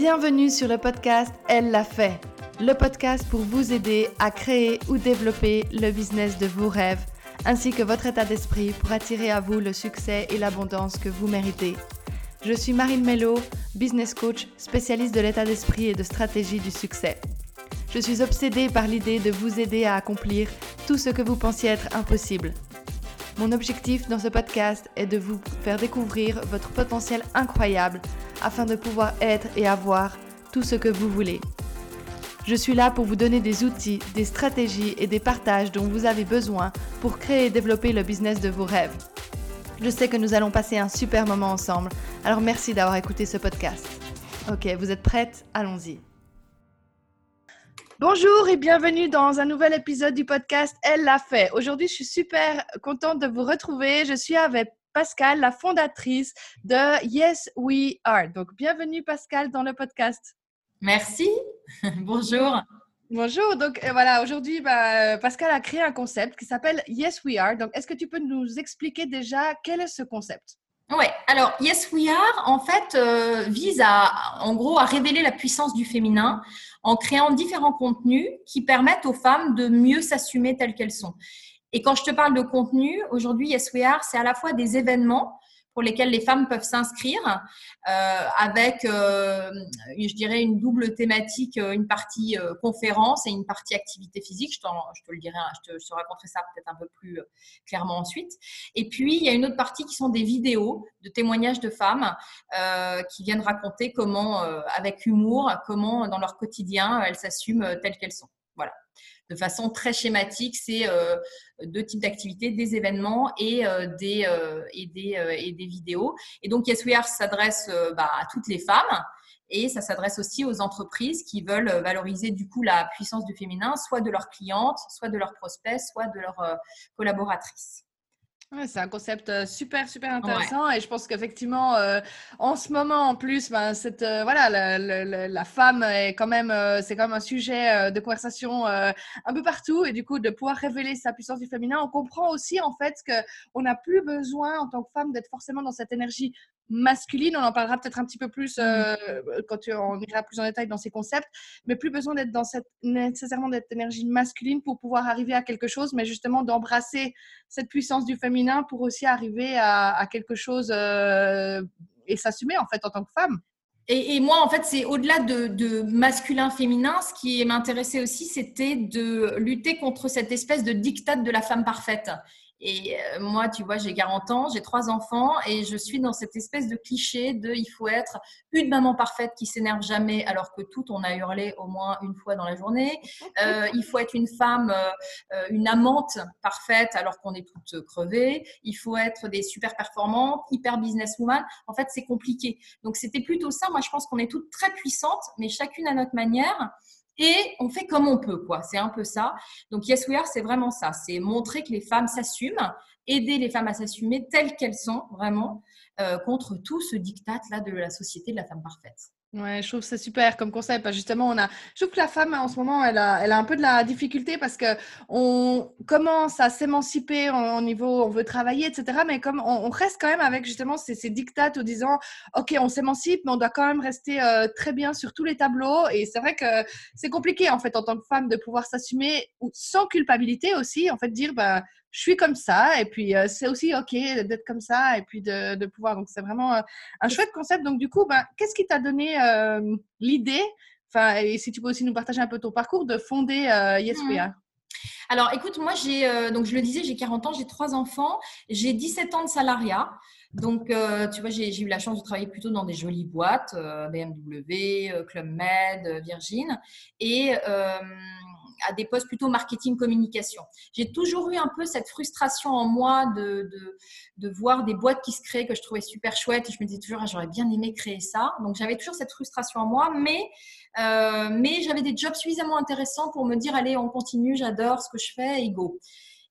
Bienvenue sur le podcast Elle l'a fait, le podcast pour vous aider à créer ou développer le business de vos rêves, ainsi que votre état d'esprit pour attirer à vous le succès et l'abondance que vous méritez. Je suis Marine Mello, business coach, spécialiste de l'état d'esprit et de stratégie du succès. Je suis obsédée par l'idée de vous aider à accomplir tout ce que vous pensiez être impossible. Mon objectif dans ce podcast est de vous faire découvrir votre potentiel incroyable afin de pouvoir être et avoir tout ce que vous voulez. Je suis là pour vous donner des outils, des stratégies et des partages dont vous avez besoin pour créer et développer le business de vos rêves. Je sais que nous allons passer un super moment ensemble, alors merci d'avoir écouté ce podcast. Ok, vous êtes prête Allons-y. Bonjour et bienvenue dans un nouvel épisode du podcast Elle l'a fait. Aujourd'hui, je suis super contente de vous retrouver. Je suis avec Pascal, la fondatrice de Yes We Are. Donc, bienvenue Pascal dans le podcast. Merci. Bonjour. Bonjour. Donc, euh, voilà, aujourd'hui, bah, Pascal a créé un concept qui s'appelle Yes We Are. Donc, est-ce que tu peux nous expliquer déjà quel est ce concept? Oui, alors Yes We Are, en fait, euh, vise à, en gros, à révéler la puissance du féminin en créant différents contenus qui permettent aux femmes de mieux s'assumer telles qu'elles sont. Et quand je te parle de contenu, aujourd'hui, Yes We Are, c'est à la fois des événements pour lesquels les femmes peuvent s'inscrire euh, avec, euh, je dirais, une double thématique, euh, une partie conférence et une partie activité physique. Je, te le dirai, hein, je te, je te raconterai ça peut-être un peu plus clairement ensuite. Et puis, il y a une autre partie qui sont des vidéos de témoignages de femmes qui viennent raconter comment, avec humour, comment dans leur quotidien, elles s'assument telles qu'elles sont. De façon très schématique, c'est euh, deux types d'activités, des événements et, euh, des, euh, et, des, et des vidéos. Et donc, Yes We Are s'adresse bah, à toutes les femmes et ça s'adresse aussi aux entreprises qui veulent valoriser du coup la puissance du féminin, soit de leurs clientes, soit de leurs prospects, soit de leurs collaboratrices c'est un concept super, super intéressant. Et je pense qu'effectivement, euh, en ce moment, en plus, ben, cette, euh, voilà, la, la, femme est quand même, c'est quand même un sujet de conversation un peu partout. Et du coup, de pouvoir révéler sa puissance du féminin, on comprend aussi, en fait, qu'on n'a plus besoin, en tant que femme, d'être forcément dans cette énergie masculine. On en parlera peut-être un petit peu plus mmh. quand on ira plus en détail dans ces concepts, mais plus besoin d'être dans cette nécessairement d'être énergie masculine pour pouvoir arriver à quelque chose, mais justement d'embrasser cette puissance du féminin pour aussi arriver à, quelque chose et s'assumer en fait en tant que femme. Et, moi, en fait, c'est au-delà de, de masculin-féminin, ce qui m'intéressait aussi, c'était de lutter contre cette espèce de diktat de la femme parfaite. Et euh, moi, tu vois, j'ai 40 ans, j'ai trois enfants et je suis dans cette espèce de cliché de il faut être une maman parfaite qui s'énerve jamais alors que tout on a hurlé au moins une fois dans la journée. Euh, il faut être une femme, euh, une amante parfaite alors qu'on est toutes crevées. Il faut être des super performantes, hyper businesswoman. En fait, c'est compliqué. Donc, c'était plutôt ça. Moi, je pense qu'on est toutes très puissantes, mais chacune à notre manière et on fait comme on peut, quoi. C'est un peu ça. Donc, Yes We Are, c'est vraiment ça. C'est montrer que les femmes s'assument, aider les femmes à s'assumer telles qu'elles sont, vraiment, euh, contre tout ce diktat-là de la société de la femme parfaite. Ouais, je trouve ça super comme concept. Justement, on a, je trouve que la femme en ce moment, elle a, elle a un peu de la difficulté parce que on commence à s'émanciper au niveau, on veut travailler, etc. Mais comme on, reste quand même avec justement ces, ces dictates en disant, ok, on s'émancipe, mais on doit quand même rester euh, très bien sur tous les tableaux. Et c'est vrai que c'est compliqué en fait en tant que femme de pouvoir s'assumer sans culpabilité aussi, en fait, dire, bah je suis comme ça et puis euh, c'est aussi ok d'être comme ça et puis de, de pouvoir donc c'est vraiment euh, un chouette concept. Donc du coup ben, qu'est-ce qui t'a donné euh, l'idée enfin et si tu peux aussi nous partager un peu ton parcours de fonder YesPA alors écoute moi j'ai donc je le disais j'ai 40 ans j'ai trois enfants j'ai 17 ans de salariat. Donc, tu vois, j'ai eu la chance de travailler plutôt dans des jolies boîtes, BMW, Club Med, Virgin. Et à des postes plutôt marketing communication. J'ai toujours eu un peu cette frustration en moi de, de, voir des boîtes qui se créent que je trouvais super chouettes et je me disais toujours ah, j'aurais bien aimé créer ça. Donc j'avais toujours cette frustration en moi, mais euh, mais j'avais des jobs suffisamment intéressants pour me dire allez on continue, j'adore ce que je fais et go.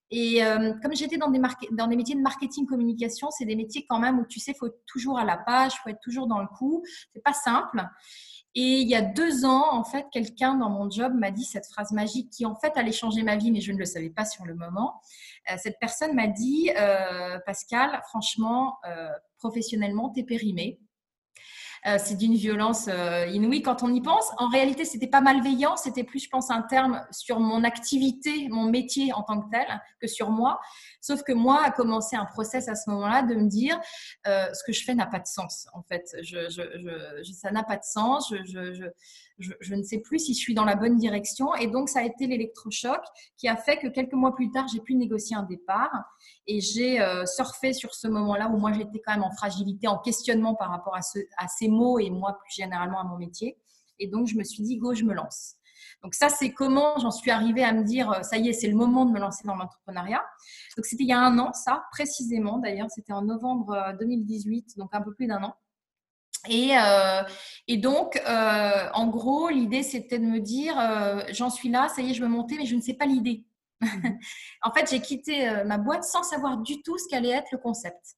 Et euh, comme j'étais dans des, dans des métiers de marketing communication, c'est des métiers quand même où tu sais, il faut être toujours à la page, il faut être toujours dans le coup. C'est pas simple. Et il y a deux ans, en fait, quelqu'un dans mon job m'a dit cette phrase magique qui, en fait, allait changer ma vie, mais je ne le savais pas sur le moment. Euh, cette personne m'a dit, euh, Pascal, franchement, euh, professionnellement, t'es périmé. C'est d'une violence inouïe quand on y pense. En réalité, c'était pas malveillant, c'était plus, je pense, un terme sur mon activité, mon métier en tant que tel, que sur moi. Sauf que moi, a commencé un process à ce moment-là de me dire euh, ce que je fais n'a pas de sens. En fait, ça n'a pas de sens. Je, ne sais plus si je suis dans la bonne direction. Et donc, ça a été l'électrochoc qui a fait que quelques mois plus tard, j'ai pu négocier un départ. Et j'ai surfé sur ce moment-là où moi, j'étais quand même en fragilité, en questionnement par rapport à, ce, à ces mots et moi plus généralement à mon métier. Et donc, je me suis dit, go, je me lance. Donc ça, c'est comment j'en suis arrivée à me dire, euh, ça y est, c'est le moment de me lancer dans l'entrepreneuriat. Donc c'était il y a un an, ça, précisément d'ailleurs, c'était en novembre 2018, euh, donc un peu plus d'un an. Et, euh, et, donc, en gros, l'idée, c'était de me dire, j'en suis là, ça y est, je veux monter, mais je ne sais pas l'idée. Mhm. en fait, j'ai quitté ma boîte sans savoir du tout ce qu'allait être le concept.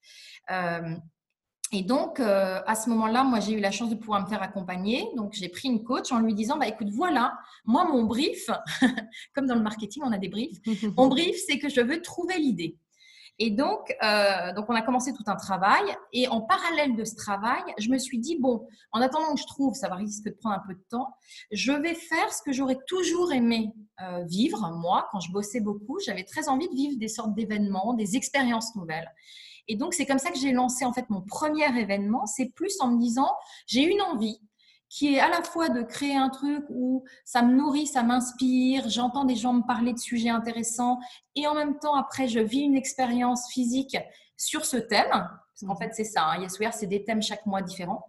Et donc, euh, à ce moment-là, moi, j'ai eu la chance de pouvoir me faire accompagner. Donc, j'ai pris une coach en lui disant, bah, écoute, voilà, moi, mon brief, comme dans le marketing, on a des briefs. mon brief, c'est que je veux trouver l'idée. Et donc, euh, donc, on a commencé tout un travail. Et en parallèle de ce travail, je me suis dit, bon, en attendant que je trouve, ça va risquer de prendre un peu de temps, je vais faire ce que j'aurais toujours aimé euh, vivre. Moi, quand je bossais beaucoup, j'avais très envie de vivre des sortes d'événements, des expériences nouvelles. Et donc, c'est comme ça que j'ai lancé en fait mon premier événement. C'est plus en me disant, j'ai une envie qui est à la fois de créer un truc où ça me nourrit, ça m'inspire, j'entends des gens me parler de sujets intéressants et en même temps, après, je vis une expérience physique sur ce thème. Parce qu'en fait, c'est ça, hein, Yes We c'est des thèmes chaque mois différents.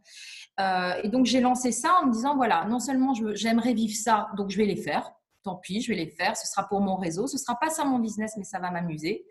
Euh, et donc, j'ai lancé ça en me disant, voilà, non seulement j'aimerais vivre ça, donc je vais les faire tant pis, je vais les faire. Ce sera pour mon réseau. Ce sera pas ça mon business, mais ça va m'amuser.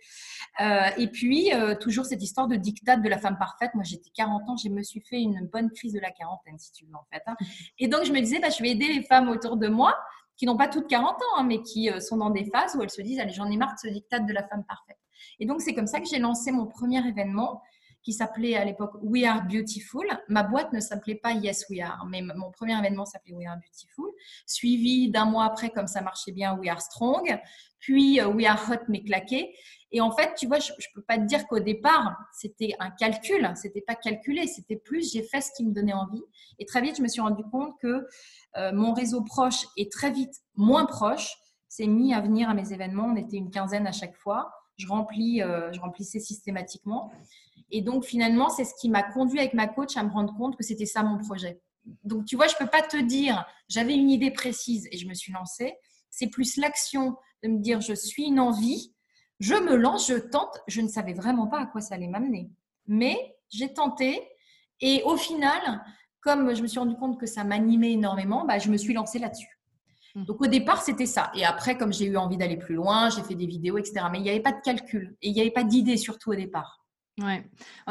Euh, et puis, euh, toujours cette histoire de dictat de la femme parfaite. Moi, j'étais 40 ans, je me suis fait une bonne crise de la quarantaine, si tu veux, en fait. Hein. Et donc, je me disais, bah, je vais aider les femmes autour de moi qui n'ont pas toutes 40 ans, hein, mais qui euh, sont dans des phases où elles se disent, allez, j'en ai marre de ce dictat de la femme parfaite. Et donc, c'est comme ça que j'ai lancé mon premier événement qui s'appelait à l'époque We Are Beautiful. Ma boîte ne s'appelait pas Yes We Are, mais mon premier événement s'appelait We Are Beautiful, suivi d'un mois après, comme ça marchait bien, We Are Strong, puis euh, We Are Hot mais claqué. Et en fait, tu vois, je ne peux pas te dire qu'au départ, c'était un calcul, c'était pas calculé, c'était plus j'ai fait ce qui me donnait envie. Et très vite, je me suis rendu compte que euh, mon réseau proche est très vite moins proche s'est mis à venir à mes événements. On était une quinzaine à chaque fois. Je, remplis, euh, je remplissais systématiquement. Et donc, finalement, c'est ce qui m'a conduit avec ma coach à me rendre compte que c'était ça mon projet. Donc, tu vois, je ne peux pas te dire, j'avais une idée précise et je me suis lancée. C'est plus l'action de me dire, je suis une envie, je me lance, je tente. Je ne savais vraiment pas à quoi ça allait m'amener. Mais j'ai tenté et au final, comme je me suis rendu compte que ça m'animait énormément, bah, je me suis lancée là-dessus. Mmh. Donc au départ, c'était ça. Et après, comme j'ai eu envie d'aller plus loin, j'ai fait des vidéos, etc. Mais il n'y avait pas de calcul et il n'y avait pas d'idée surtout au départ. Ouais.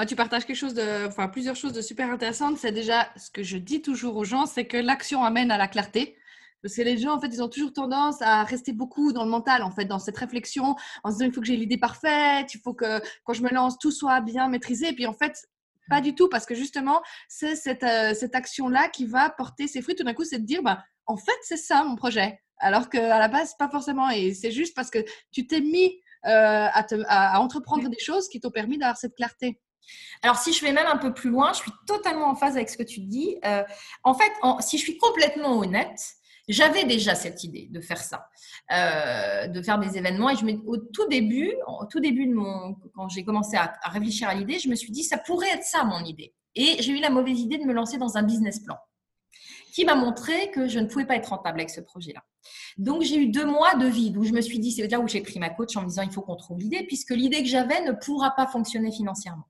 tu partages quelque chose de, enfin, plusieurs choses de super intéressantes. C'est déjà ce que je dis toujours aux gens, c'est que l'action amène à la clarté. Parce que les gens, en fait, ils ont toujours tendance à rester beaucoup dans le mental, en fait, dans cette réflexion, en se disant il faut que j'ai l'idée parfaite, il faut que quand je me lance, tout soit bien maîtrisé. Et puis, en fait, pas du tout, parce que justement, c'est cette, euh, cette action-là qui va porter ses fruits. Tout d'un coup, c'est de dire, bah, en fait, c'est ça mon projet. Alors qu'à la base, pas forcément. Et c'est juste parce que tu t'es mis euh, à, entreprendre des choses qui t'ont permis d'avoir cette clarté. Alors, si je vais même un peu plus loin, je suis totalement en phase avec ce que tu dis. Euh, en fait, si je suis complètement honnête, j'avais déjà cette idée de faire ça, euh, de faire des événements. Et je au tout début, au tout début de mon, quand j'ai commencé à, à, réfléchir à l'idée, je me suis dit ça pourrait être ça mon idée. Et j'ai eu la mauvaise idée de me lancer dans un business plan qui m'a montré que je ne pouvais pas être rentable avec ce projet-là. Donc, j'ai eu deux mois de vide où je me suis dit, c'est là où j'ai pris ma coach en me disant, il faut qu'on trouve l'idée, puisque l'idée que j'avais ne pourra pas fonctionner financièrement.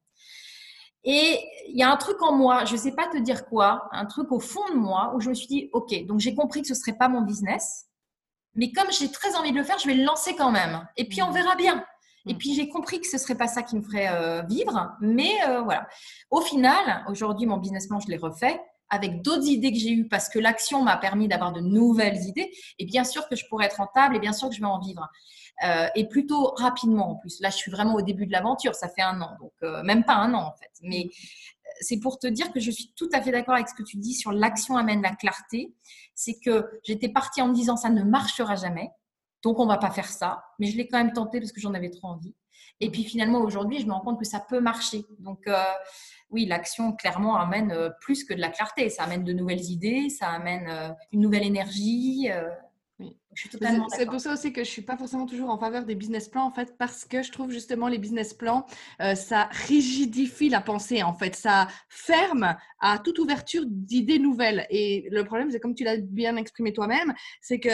Et il y a un truc en moi, je ne sais pas te dire quoi, un truc au fond de moi où je me suis dit, OK, donc j'ai compris que ce ne serait pas mon business, mais comme j'ai très envie de le faire, je vais le lancer quand même. Et puis, on mmh. verra bien. Et mmh. puis j'ai compris que ce serait pas ça qui me ferait euh, vivre, mais euh, voilà. Au final, aujourd'hui, mon business plan, je l'ai refait avec d'autres idées que j'ai eues parce que l'action m'a permis d'avoir de nouvelles idées. Et bien sûr que je pourrais être rentable et bien sûr que je vais en vivre. Euh, et plutôt rapidement en plus. Là, je suis vraiment au début de l'aventure, ça fait un an, donc euh, même pas un an en fait. Mais euh, c'est pour te dire que je suis tout à fait d'accord avec ce que tu dis sur l'action amène la clarté. C'est que j'étais partie en me disant ça ne marchera jamais, donc on va pas faire ça. Mais je l'ai quand même tenté parce que j'en avais trop envie. Et puis finalement, aujourd'hui, je me rends compte que ça peut marcher. Donc, euh, oui, l'action, clairement, amène euh, plus que de la clarté. Ça amène de nouvelles idées, ça amène euh, une nouvelle énergie. C'est pour ça aussi que je suis pas forcément toujours en faveur des business plans, en fait, parce que je trouve justement les business plans, ça rigidifie la pensée, en fait. Ça ferme à toute ouverture d'idées nouvelles. Et le problème, c'est comme tu l'as bien exprimé toi-même, c'est que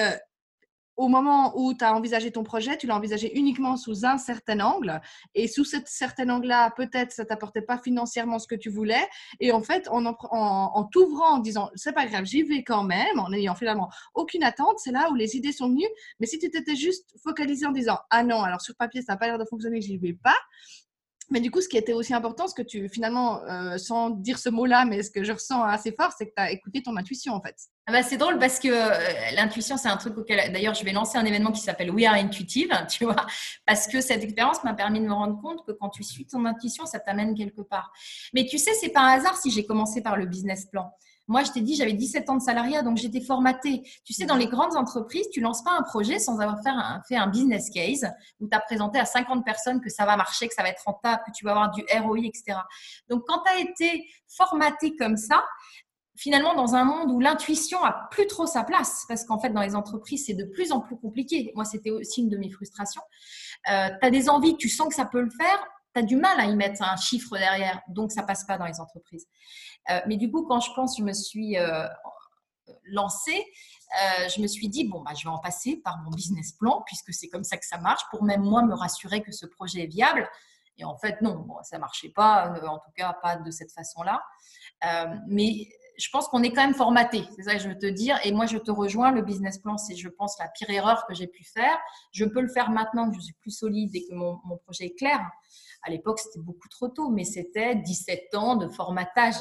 au moment où tu as envisagé ton projet, tu l'as envisagé uniquement sous un certain angle. Et sous ce certain angle-là, peut-être ça t'apportait pas financièrement ce que tu voulais. Et en fait, en, en, t'ouvrant, en disant, c'est pas grave, j'y vais quand même, en n'ayant finalement aucune attente, c'est là où les idées sont venues. Mais si tu t'étais juste focalisé en disant, ah non, alors sur papier, ça n'a pas l'air de fonctionner, j'y vais pas, mais du coup, ce qui était aussi important, ce que tu, finalement, euh, sans dire ce mot-là, mais ce que je ressens assez fort, c'est que tu as écouté ton intuition, en fait. Ah bah, c'est drôle parce que euh, l'intuition, c'est un truc auquel, d'ailleurs, je vais lancer un événement qui s'appelle We Are Intuitive, tu vois, parce que cette expérience m'a permis de me rendre compte que quand tu suis ton intuition, ça t'amène quelque part. Mais tu sais, c'est pas un hasard si j'ai commencé par le business plan. Moi, je t'ai dit, j'avais 17 ans de salariat, donc j'étais formatée. Tu sais, dans les grandes entreprises, tu lances pas un projet sans avoir fait un, un business case où tu as présenté à 50 personnes que ça va marcher, que ça va être rentable, que tu vas avoir du ROI, etc. Donc, quand tu as été formaté comme ça, finalement, dans un monde où l'intuition a plus trop sa place, parce qu'en fait, dans les entreprises, c'est de plus en plus compliqué. Moi, c'était aussi une de mes frustrations. Euh, tu as des envies, tu sens que ça peut le faire, tu as du mal à y mettre un chiffre derrière, donc ça passe pas dans les entreprises. Euh, mais du coup, quand je pense, je me suis euh, lancée, euh, je me suis dit, bon, bah, je vais en passer par mon business plan, puisque c'est comme ça que ça marche, pour même moi me rassurer que ce projet est viable. Et en fait, non, ça ne marchait pas, en tout cas pas de cette façon-là. mais je pense qu'on est quand même formaté, c'est ça que je veux te dire. Et moi, je te rejoins, le business plan, c'est, je pense, la pire erreur que j'ai pu faire. Je peux le faire maintenant que je suis plus solide et que mon projet est clair. À l'époque, c'était beaucoup trop tôt, mais c'était 17 ans de formatage.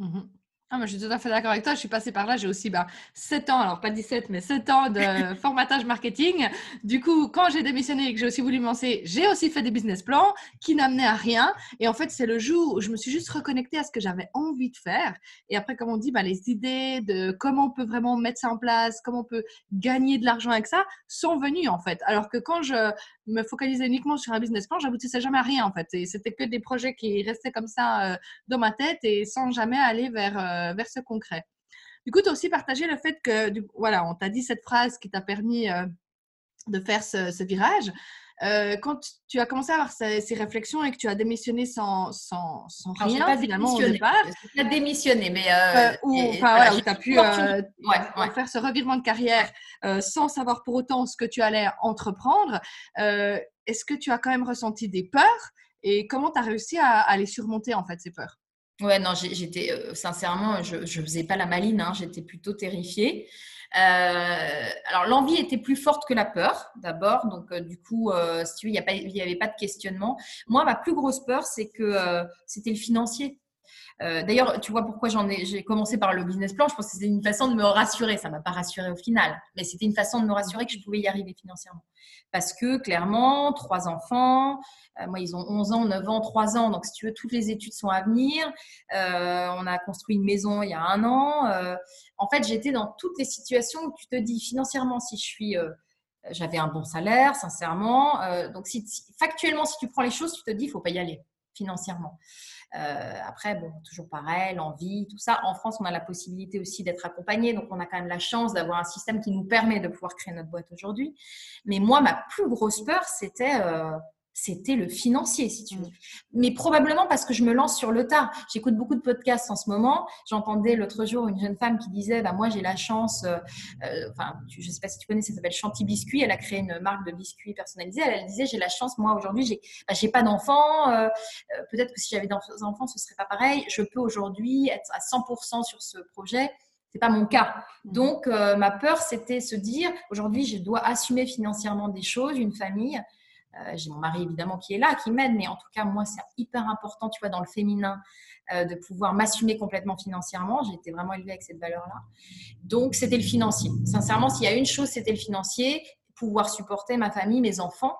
Mmh ah, je suis tout à fait d'accord avec toi. Je suis passée par là. J'ai aussi bah, 7 ans, alors pas 17, mais 7 ans de formatage marketing. Du coup, quand j'ai démissionné et que j'ai aussi voulu me lancer, j'ai aussi fait des business plans qui n'amenaient à rien. Et en fait, c'est le jour où je me suis juste reconnectée à ce que j'avais envie de faire. Et après, comme on dit, bah, les idées de comment on peut vraiment mettre ça en place, comment on peut gagner de l'argent avec ça, sont venues en fait. Alors que quand je me focalisais uniquement sur un business plan, j'aboutissais jamais à rien en fait. Et c'était que des projets qui restaient comme ça euh, dans ma tête et sans jamais aller vers. Euh, vers ce concret. Du coup, tu as aussi partagé le fait que, voilà, on t'a dit cette phrase qui t'a permis euh, de faire ce, virage. Euh, quand tu as commencé à avoir ces, réflexions et que tu as démissionné sans, sans, sans rien, pas finalement, au départ. Tu as démissionné, mais. ou enfin, tu as pu faire ce revirement de carrière sans savoir pour autant ce que tu allais entreprendre. Est-ce que tu as quand même ressenti des peurs et comment tu as réussi à, à les surmonter, en fait, ces peurs? Ouais, non, j'étais euh, sincèrement, je ne faisais pas la maline, hein, j'étais plutôt terrifiée. Euh, alors, l'envie était plus forte que la peur, d'abord. Donc, euh, du coup, si tu il n'y avait pas de questionnement. Moi, ma plus grosse peur, c'est que c'était le financier. D'ailleurs, tu vois pourquoi j'en ai, j'ai commencé par le business plan. Je pense que c'était une façon de me rassurer. Ça m'a pas rassuré au final, mais c'était une façon de me rassurer que je pouvais y arriver financièrement. Parce que clairement, trois enfants, euh, moi, ils ont 11 ans, 9 ans, 3 ans. Donc, si tu veux, toutes les études sont à venir. Euh, on a construit une maison il y a un an. Euh, en fait, j'étais dans toutes les situations où tu te dis financièrement, si je suis j'avais un bon salaire, sincèrement. donc, si, factuellement, si tu prends les choses, tu te dis, il faut pas y aller financièrement. Après, bon, toujours pareil, l'envie, tout ça. En France, on a la possibilité aussi d'être accompagné, donc on a quand même la chance d'avoir un système qui nous permet de pouvoir créer notre boîte aujourd'hui. Mais moi, ma plus grosse peur, c'était c'était le financier, si tu veux. Mm. Mais probablement parce que je me lance sur le tas. J'écoute beaucoup de podcasts en ce moment. J'entendais l'autre jour une jeune femme qui disait bah, Moi, j'ai la chance, euh, euh, enfin, je ne sais pas si tu connais, ça s'appelle Chanty Biscuit. Elle a créé une marque de biscuits personnalisés. Elle, disait J'ai la chance, moi, aujourd'hui, j'ai bah, pas d'enfants. Euh, peut-être que si j'avais des enfants, ce serait pas pareil. Je peux aujourd'hui être à 100% sur ce projet. C'est pas mon cas. Mm. Donc, ma peur, c'était se dire aujourd'hui, je dois assumer financièrement des choses, une famille. Euh, j'ai mon mari évidemment qui est là, qui m'aide, mais en tout cas, moi, c'est hyper important, tu vois, dans le féminin, euh, de pouvoir m'assumer complètement financièrement. J'ai été vraiment élevée avec cette valeur-là. Donc, c'était le financier. Sincèrement, s'il y a une chose, c'était le financier, pouvoir supporter ma famille, mes enfants.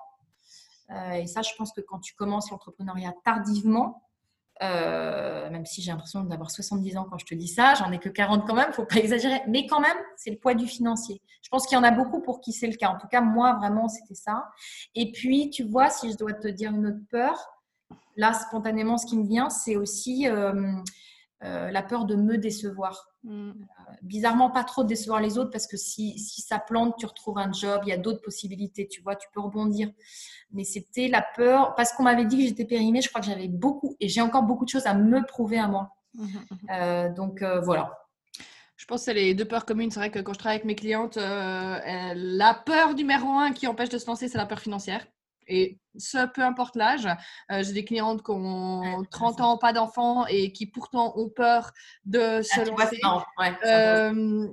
Euh, et ça, je pense que quand tu commences l'entrepreneuriat tardivement, Euh, même si j'ai l'impression d'avoir 70 ans quand je te dis ça, j'en ai que 40 quand même, faut pas exagérer. Mais quand même, c'est le poids du financier. Je pense qu'il y en a beaucoup pour qui c'est le cas. En tout cas, moi, vraiment, c'était ça. Et puis, tu vois, si je dois te dire une autre peur, là, spontanément, ce qui me vient, c'est aussi euh, euh, la peur de me décevoir. Mm. bizarrement, pas trop de décevoir les autres parce que si, si ça plante, tu retrouves un job, il y a d'autres possibilités, tu vois, tu peux rebondir. Mais c'était la peur, parce qu'on m'avait dit que j'étais périmée, je crois que j'avais beaucoup, et j'ai encore beaucoup de choses à me prouver à moi. Mm, mm, donc voilà. Je pense que c'est les deux peurs communes. C'est vrai que quand je travaille avec mes clientes, la peur numéro un qui empêche de se lancer, c'est la peur financière. Et ce, peu importe l'âge, euh, j'ai des clientes qui ont 30 ans, pas d'enfants et qui pourtant ont peur de ah, se lancer. Euh,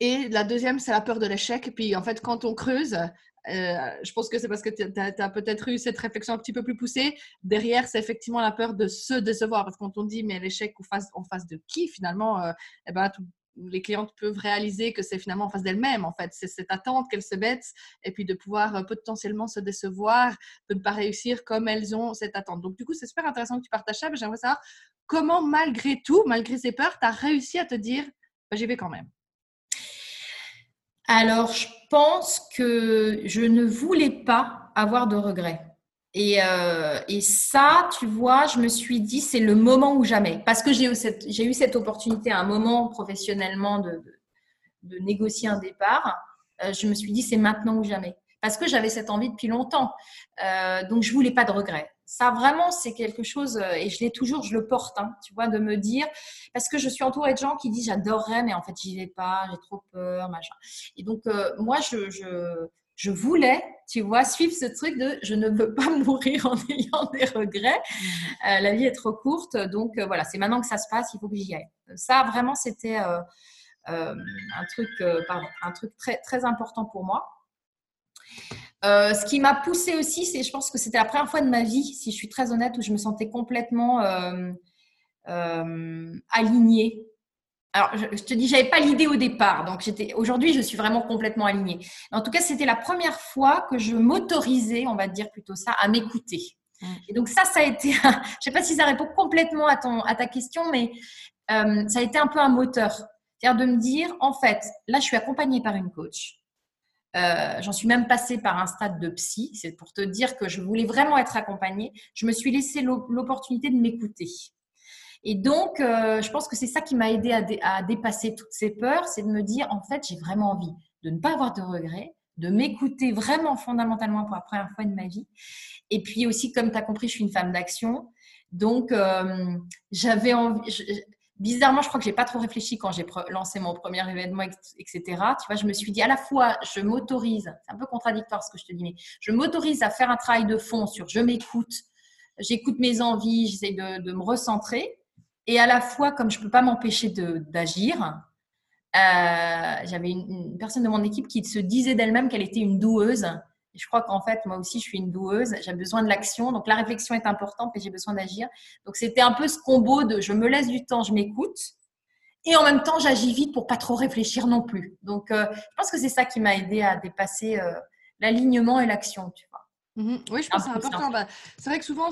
et la deuxième, c'est la peur de l'échec. Puis en fait, quand on creuse, euh, je pense que c'est parce que tu as, peut-être eu cette réflexion un petit peu plus poussée. Derrière, c'est effectivement la peur de se décevoir. Parce que quand on dit, mais l'échec en face, en face de qui finalement eh ben, tout, les clientes peuvent réaliser que c'est finalement en face d'elles-mêmes, en fait. C'est cette attente qu'elles se mettent et puis de pouvoir euh, potentiellement se décevoir, de ne pas réussir comme elles ont cette attente. Donc, du coup, c'est super intéressant que tu partages ça, mais j'aimerais savoir comment, malgré tout, malgré ces peurs, tu as réussi à te dire, bah, j'y vais quand même? Alors, je pense que je ne voulais pas avoir de regrets. Et, euh, et, ça, tu vois, je me suis dit, c'est le moment ou jamais. Parce que j'ai eu cette, eu cette opportunité à un moment professionnellement de, de, négocier un départ. Euh, je me suis dit, c'est maintenant ou jamais. Parce que j'avais cette envie depuis longtemps. Euh, donc, je voulais pas de regrets. Ça, vraiment, c'est quelque chose, et je l'ai toujours, je le porte, hein, tu vois, de me dire, parce que je suis entourée de gens qui disent, j'adorerais, mais en fait, j'y vais pas, j'ai trop peur, machin. Et donc, moi, je je voulais, tu vois, suivre ce truc de je ne veux pas mourir en ayant des regrets. Mhm. Euh, la vie est trop courte, donc euh, voilà, c'est maintenant que ça se passe, il faut que j'y aille. Ça, vraiment, c'était euh, un truc, pardon, un truc très très important pour moi. ce qui m'a poussé aussi, c'est, je pense que c'était la première fois de ma vie, si je suis très honnête, où je me sentais complètement alignée alors, je, te dis, j'avais pas l'idée au départ, donc j'étais. Aujourd'hui, je suis vraiment complètement alignée. En tout cas, c'était la première fois que je m'autorisais, on va dire plutôt ça, à m'écouter. Mm. Et donc ça, ça a été. je sais pas si ça répond complètement à ton à ta question, mais euh, ça a été un peu un moteur, c'est-à-dire de me dire, en fait, là, je suis accompagnée par une coach. Euh, J'en suis même passée par un stade de psy. C'est pour te dire que je voulais vraiment être accompagnée. Je me suis laissé l'opportunité de m'écouter. Et donc, euh, je pense que c'est ça qui m'a aidé à, dépasser toutes ces peurs, c'est de me dire, en fait, j'ai vraiment envie de ne pas avoir de regrets, de m'écouter vraiment fondamentalement pour la première fois de ma vie. Et puis aussi, comme tu as compris, je suis une femme d'action. Donc, euh, j'avais envie. bizarrement, je crois que j'ai pas trop réfléchi quand j'ai lancé mon premier événement, etc. Tu vois, je me suis dit à la fois, je m'autorise, c'est un peu contradictoire ce que je te dis, mais je m'autorise à faire un travail de fond sur je m'écoute, j'écoute mes envies, j'essaie de, de, me recentrer. Et à la fois, comme je ne peux pas m'empêcher d'agir, euh, j'avais une, personne de mon équipe qui se disait d'elle-même qu'elle était une doueuse. Et je crois qu'en fait, moi aussi, je suis une doueuse. J'ai besoin de l'action. Donc, la réflexion est importante et j'ai besoin d'agir. Donc, c'était un peu ce combo de je me laisse du temps, je m'écoute. Et en même temps, j'agis vite pour pas trop réfléchir non plus. Donc, euh, je pense que c'est ça qui m'a aidé à dépasser euh, l'alignement et l'action. Tu vois. Mmh oui, je pense que c'est important. Bah, c'est vrai que souvent,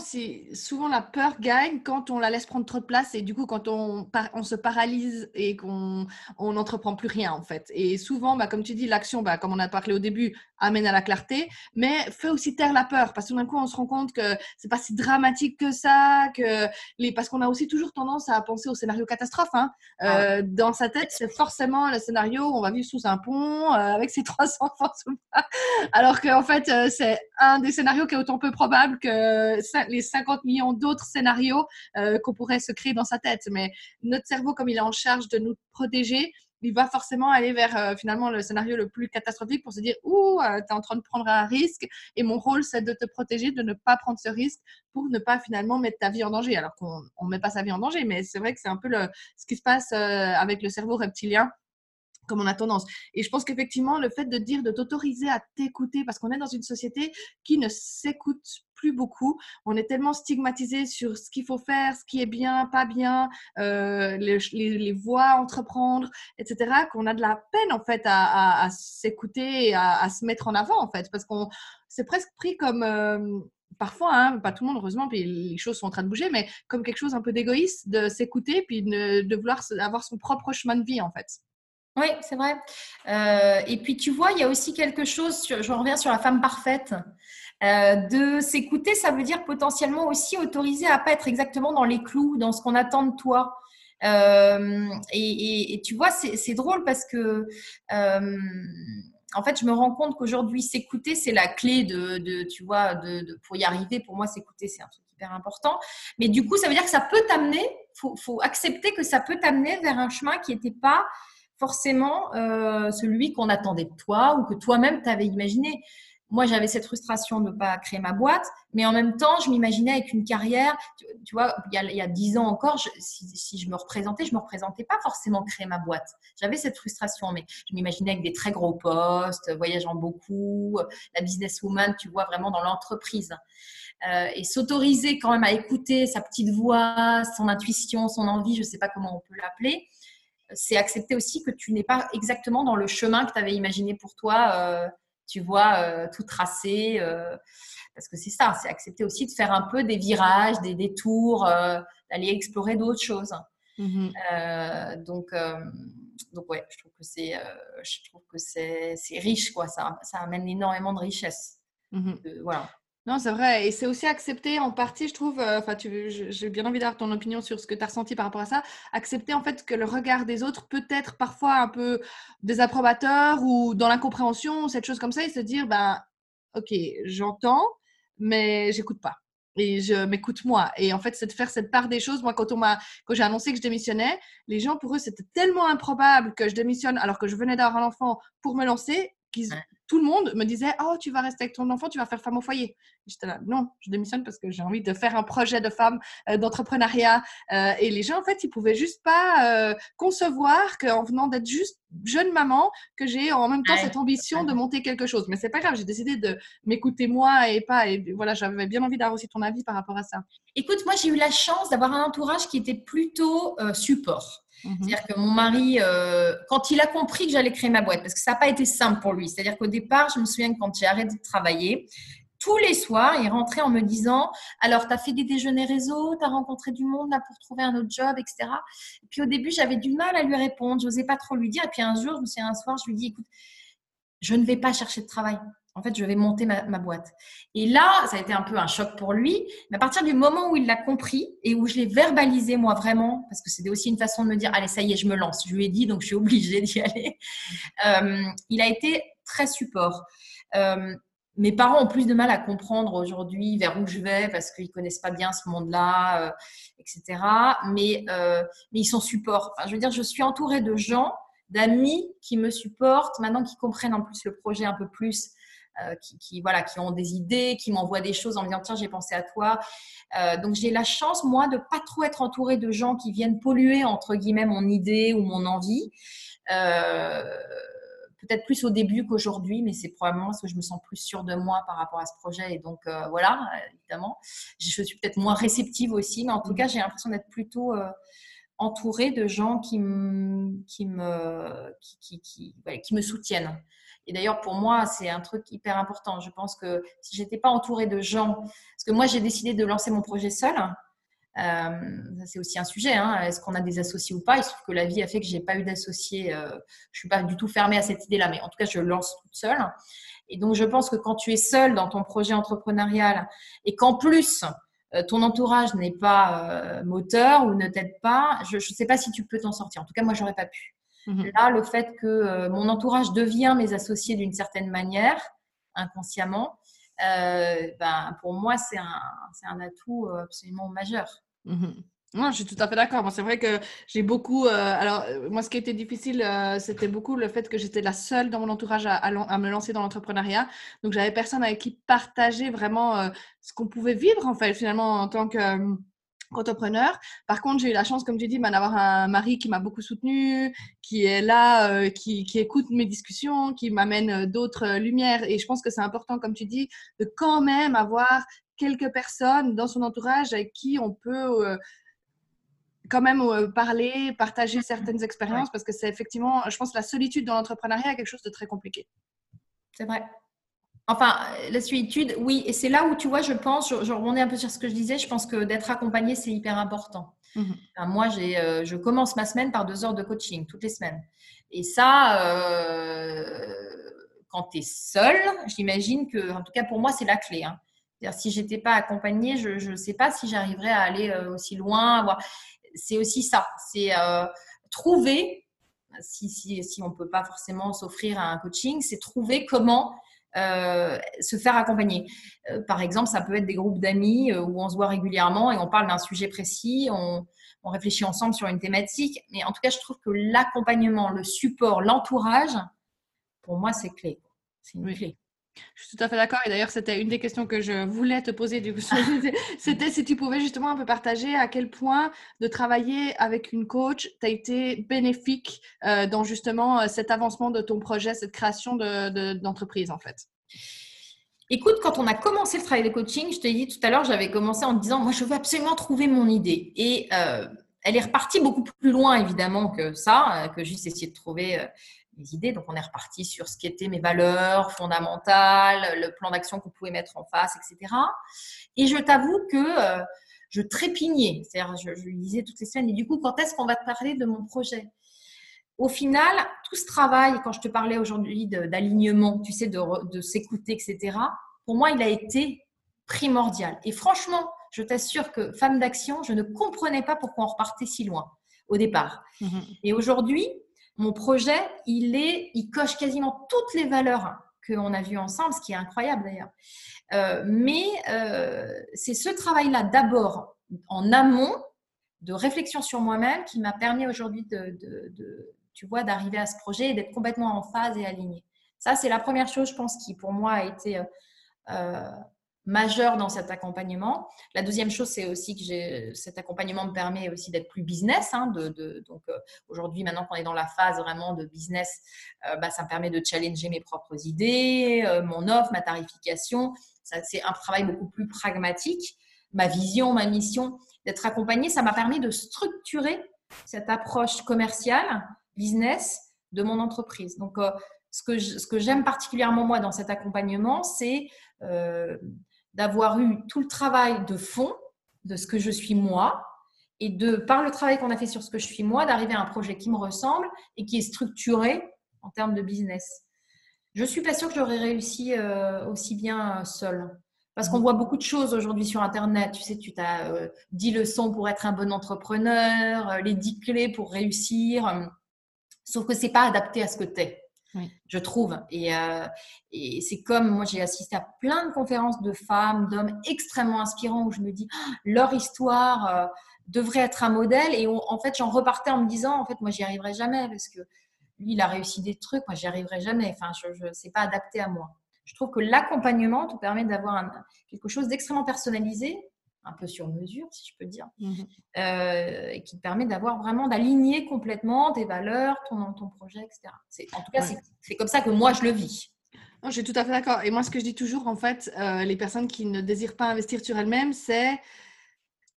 souvent la peur gagne quand on la laisse prendre trop de place et du coup, quand on, on se paralyse et qu'on n'entreprend plus rien en fait. Et souvent, bah, comme tu dis, l'action, bah, comme on a parlé au début, amène à la clarté, mais fait aussi taire la peur parce que d'un coup, on se rend compte que c'est pas si dramatique que ça, que les... parce qu'on a aussi toujours tendance à penser au scénario catastrophe. Hein. Ah euh, dans sa tête, c'est forcément le scénario où on va vivre sous un pont euh, avec ses trois enfants sous bras, alors qu'en fait, euh, c'est un des scénario qui est autant peu probable que les 50 millions d'autres scénarios qu'on pourrait se créer dans sa tête. Mais notre cerveau, comme il est en charge de nous protéger, il va forcément aller vers euh, finalement le scénario le plus catastrophique pour se dire Ouh, euh, tu es en train de prendre un risque et mon rôle c'est de te protéger, de ne pas prendre ce risque pour ne pas finalement mettre ta vie en danger. Alors qu'on ne met pas sa vie en danger, mais c'est vrai que c'est un peu le, ce qui se passe avec le cerveau reptilien comme on a tendance. Et je pense qu'effectivement, le fait de dire, de t'autoriser à t'écouter, parce qu'on est dans une société qui ne s'écoute plus beaucoup. On est tellement stigmatisé sur ce qu'il faut faire, ce qui est bien, pas bien, euh, les, les, voies à entreprendre, etc., qu'on a de la peine en fait à, s'écouter et à, se mettre en avant en fait, parce qu'on c'est presque pris comme euh, parfois, hein, pas tout le monde heureusement, puis les choses sont en train de bouger, mais comme quelque chose un peu d'égoïste, de s'écouter, puis de, vouloir avoir son propre chemin de vie en fait. Oui, c'est vrai. Euh, et puis tu vois, il y a aussi quelque chose, je reviens sur la femme parfaite. Euh, de s'écouter, ça veut dire potentiellement aussi autoriser à pas être exactement dans les clous, dans ce qu'on attend de toi. Euh, et, tu vois, c'est drôle parce que en fait, je me rends compte qu'aujourd'hui, s'écouter, c'est la clé de, tu vois, de, pour y arriver. Pour moi, s'écouter, c'est un truc hyper important. Mais du coup, ça veut dire que ça peut t'amener. Faut, faut accepter que ça peut t'amener vers un chemin qui n'était pas forcément celui qu'on attendait de toi ou que toi-même t'avais imaginé moi, j'avais cette frustration de ne pas créer ma boîte, mais en même temps, je m'imaginais avec une carrière. Tu, vois, il y, a, dix ans encore, si, je me représentais, je me représentais pas forcément créer ma boîte. J'avais cette frustration, mais je m'imaginais avec des très gros postes, voyageant beaucoup, la businesswoman, tu vois, vraiment dans l'entreprise. Euh, et s'autoriser quand même à écouter sa petite voix, son intuition, son envie, je ne sais pas comment on peut l'appeler, c'est accepter aussi que tu n'es pas exactement dans le chemin que tu avais imaginé pour toi. Euh, tu vois, euh, tout tracé. Euh, parce que c'est ça, c'est accepter aussi de faire un peu des virages, des détours, d'aller explorer d'autres choses. Mmh donc, donc ouais, je trouve que c'est, je trouve que c'est, riche, quoi. Ça, ça amène énormément de richesse. Mmh voilà. Non, c'est vrai. Et c'est aussi accepter en partie, je trouve, euh, enfin, j'ai bien envie d'avoir ton opinion sur ce que tu as ressenti par rapport à ça. Accepter en fait que le regard des autres peut être parfois un peu désapprobateur ou dans l'incompréhension, cette chose comme ça, et se dire, ben, ok, j'entends, mais j'écoute pas. Et je m'écoute moi. Et en fait, c'est de faire cette part des choses. Moi, quand, m'a, quand j'ai annoncé que je démissionnais, les gens, pour eux, c'était tellement improbable que je démissionne alors que je venais d'avoir un enfant pour me lancer tout le monde me disait Oh, tu vas rester avec ton enfant, tu vas faire femme au foyer. J'étais là, non, je démissionne parce que j'ai envie de faire un projet de femme, euh, d'entrepreneuriat. Euh, et les gens, en fait, ils pouvaient juste pas euh, concevoir qu'en venant d'être juste jeune maman, que j'ai en même temps cette ambition de monter quelque chose. Mais c'est pas grave, j'ai décidé de m'écouter moi et pas. Et voilà, j'avais bien envie d'avoir aussi ton avis par rapport à ça. Écoute, moi, j'ai eu la chance d'avoir un entourage qui était plutôt support. Mhm. C'est-à-dire que mon mari, euh, quand il a compris que j'allais créer ma boîte, parce que ça n'a pas été simple pour lui, c'est-à-dire qu'au départ, je me souviens que quand j'ai arrêté de travailler, tous les soirs, il rentrait en me disant Alors, tu as fait des déjeuners réseau, tu as rencontré du monde là pour trouver un autre job, etc. Et puis au début, j'avais du mal à lui répondre, je n'osais pas trop lui dire. Et puis un jour, je me souviens un soir, je lui dis Écoute, je ne vais pas chercher de travail en fait, je vais monter ma, boîte. Et là, ça a été un peu un choc pour lui. Mais à partir du moment où il l'a compris et où je l'ai verbalisé moi vraiment, parce que c'était aussi une façon de me dire, allez, ça y est, je me lance. Je lui ai dit, donc je suis obligée d'y aller. Euh, il a été très support. Euh, mes parents ont plus de mal à comprendre aujourd'hui vers où je vais parce qu'ils connaissent pas bien ce monde-là, euh, etc. Mais, ils sont support. je veux dire, je suis entourée de gens, d'amis qui me supportent, maintenant qui comprennent en plus le projet un peu plus. Euh, qui, voilà, qui ont des idées, qui m'envoient des choses en me disant tiens, j'ai pensé à toi. Euh, donc j'ai la chance, moi, de pas trop être entourée de gens qui viennent polluer, entre guillemets, mon idée ou mon envie. Euh, peut-être plus au début qu'aujourd'hui, mais c'est probablement parce que je me sens plus sûre de moi par rapport à ce projet. Et donc, voilà, évidemment, je suis peut-être moins réceptive aussi, mais en tout mmh. cas, j'ai l'impression d'être plutôt entourée de gens qui, qui, me, qui, qui, qui, me soutiennent. Et d'ailleurs, pour moi, c'est un truc hyper important. Je pense que si j'étais pas entourée de gens, parce que moi, j'ai décidé de lancer mon projet seul. Euh, c'est aussi un sujet. Hein. Est-ce qu'on a des associés ou pas? Il se trouve que la vie a fait que j'ai pas eu d'associés. Euh, je suis pas du tout fermée à cette idée-là, mais en tout cas, je lance toute seule. Et donc, je pense que quand tu es seule dans ton projet entrepreneurial et qu'en plus euh, ton entourage n'est pas moteur ou ne t'aide pas, je ne sais pas si tu peux t'en sortir. En tout cas, moi, j'aurais pas pu. Mmh Là, le fait que euh, mon entourage devient mes associés d'une certaine manière, inconsciemment, euh, ben, pour moi, c'est un, un, atout euh, absolument majeur. Mmh je suis tout à fait d'accord. c'est vrai que j'ai beaucoup. alors, moi, ce qui était difficile, c'était beaucoup le fait que j'étais la seule dans mon entourage à, à, me lancer dans l'entrepreneuriat. Donc, j'avais personne avec qui partager vraiment ce qu'on pouvait vivre, en fait, finalement, en tant que entrepreneur. Par contre, j'ai eu la chance, comme tu dis, ben, d'avoir un mari qui m'a beaucoup soutenu, qui est là, euh, qui, écoute mes discussions, qui m'amène euh, d'autres euh, lumières. Et je pense que c'est important, comme tu dis, de quand même avoir quelques personnes dans son entourage avec qui on peut quand même parler, partager certaines expériences, parce que c'est effectivement, je pense, la solitude dans l'entrepreneuriat est quelque chose de très compliqué. C'est vrai. Enfin, la solitude, oui, et c'est là où tu vois, je pense, je, je, rebondis un peu sur ce que je disais, je pense que d'être accompagné, c'est hyper important. Mhm. moi, euh, je commence ma semaine par deux heures de coaching toutes les semaines. Et ça, euh, quand tu es seul, j'imagine que, en tout cas pour moi, c'est la clé. Hein. Si j'étais pas accompagnée, je ne sais pas si j'arriverais à aller euh, aussi loin. C'est aussi ça, c'est trouver, si, si, si on ne peut pas forcément s'offrir un coaching, c'est trouver comment euh, se faire accompagner. Euh, par exemple, ça peut être des groupes d'amis euh, où on se voit régulièrement et on parle d'un sujet précis, on, réfléchit ensemble sur une thématique. Mais en tout cas, je trouve que l'accompagnement, le support, l'entourage, pour moi, c'est clé. C'est une clé. Je suis tout à fait d'accord. Et d'ailleurs, c'était une des questions que je voulais te poser. C'était si tu pouvais justement un peu partager à quel point de travailler avec une coach t'a été bénéfique euh, dans justement euh, cet avancement de ton projet, cette création d'entreprise en fait? Écoute, quand on a commencé le travail de coaching, je t'ai dit tout à l'heure, j'avais commencé en disant, moi, je veux absolument trouver mon idée. Et euh, elle est repartie beaucoup plus loin, évidemment, que ça, que juste essayer de trouver mes idées. Donc, on est reparti sur ce qui était mes valeurs fondamentales, le plan d'action qu'on pouvait mettre en face, etc. Et je t'avoue que euh, je trépignais. C'est-à-dire, je, je, lui disais toutes les semaines, et du coup, quand est-ce qu'on va te parler de mon projet? Au final, tout ce travail, quand je te parlais aujourd'hui d'alignement, tu sais, de, de s'écouter, etc., pour moi, il a été primordial. Et franchement, je t'assure que femme d'action, je ne comprenais pas pourquoi on repartait si loin au départ. Mmh et aujourd'hui, mon projet, il, est, il coche quasiment toutes les valeurs qu'on a vues ensemble, ce qui est incroyable d'ailleurs. Euh, mais euh, c'est ce travail-là d'abord en amont de réflexion sur moi-même qui m'a permis aujourd'hui de, tu vois, d'arriver à ce projet et d'être complètement en phase et aligné. Ça, c'est la première chose, je pense, qui pour moi a été euh, majeur dans cet accompagnement. La deuxième chose, c'est aussi que cet accompagnement me permet aussi d'être plus business. Hein, donc euh, aujourd'hui, maintenant qu'on est dans la phase vraiment de business, euh, bah, ça me permet de challenger mes propres idées, euh, mon offre, ma tarification. C'est un travail beaucoup plus pragmatique. Ma vision, ma mission, d'être accompagné, ça m'a permis de structurer cette approche commerciale, business de mon entreprise. Donc, ce que j'aime particulièrement moi dans cet accompagnement, c'est d'avoir eu tout le travail de fond de ce que je suis moi et de, par le travail qu'on a fait sur ce que je suis moi, d'arriver à un projet qui me ressemble et qui est structuré en termes de business. Je suis pas sûre que j'aurais réussi euh, aussi bien seule. Parce qu'on voit beaucoup de choses aujourd'hui sur Internet. Tu sais, tu as euh, 10 leçons pour être un bon entrepreneur, euh, les 10 clés pour réussir. Sauf que c'est pas adapté à ce que tu es je trouve. Euh, et, c'est comme moi, j'ai assisté à plein de conférences de femmes, d'hommes extrêmement inspirants où je me dis, ah, leur histoire euh, devrait être un modèle. Et en fait, j'en repartais en me disant, en fait, moi, j'y arriverai jamais parce que lui, il a réussi des trucs, moi, j'y arriverai jamais. Enfin, je, je sais pas adapté à moi. Je trouve que l'accompagnement te permet d'avoir quelque chose d'extrêmement personnalisé un peu sur mesure, si je peux dire, mmh euh, et qui te permet d'avoir vraiment d'aligner complètement tes valeurs, ton, ton projet, etc. En tout cas, c'est comme ça que moi, je le vis. je suis tout à fait d'accord. Et moi, ce que je dis toujours, en fait, euh, les personnes qui ne désirent pas investir sur elles-mêmes, c'est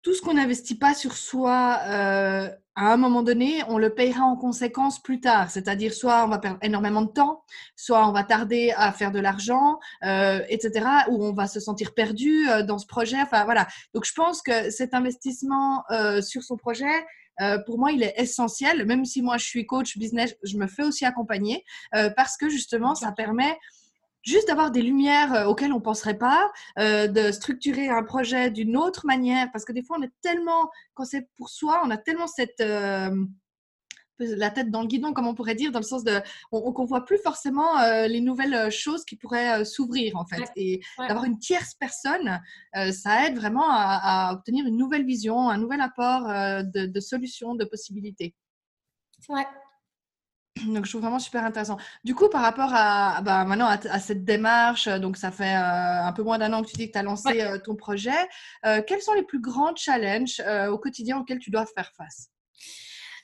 tout ce qu'on n'investit pas sur soi euh, à un moment donné, on le payera en conséquence plus tard. C'est-à-dire, soit on va perdre énormément de temps, soit on va tarder à faire de l'argent, euh, etc., ou on va se sentir perdu euh, dans ce projet. Enfin, voilà. Donc, je pense que cet investissement euh, sur son projet, euh, pour moi, il est essentiel. Même si moi, je suis coach business, je me fais aussi accompagner euh, parce que justement, ça permet juste d'avoir des lumières euh, auxquelles on ne penserait pas, euh, de structurer un projet d'une autre manière, parce que des fois, on est tellement, quand c'est pour soi, on a tellement cette... Euh, la tête dans le guidon, comme on pourrait dire, dans le sens de, on ne voit plus forcément les nouvelles choses qui pourraient s'ouvrir en fait. Et d'avoir une tierce personne, ça aide vraiment à, obtenir une nouvelle vision, un nouvel apport de, de solutions, de possibilités. Ouais, donc, je trouve vraiment super intéressant. Du coup, par rapport à, bah, maintenant à, cette démarche, donc ça fait euh, un peu moins d'un an que tu dis que tu as lancé euh, ton projet. Euh, quels sont les plus grands challenges au quotidien auxquels tu dois faire face?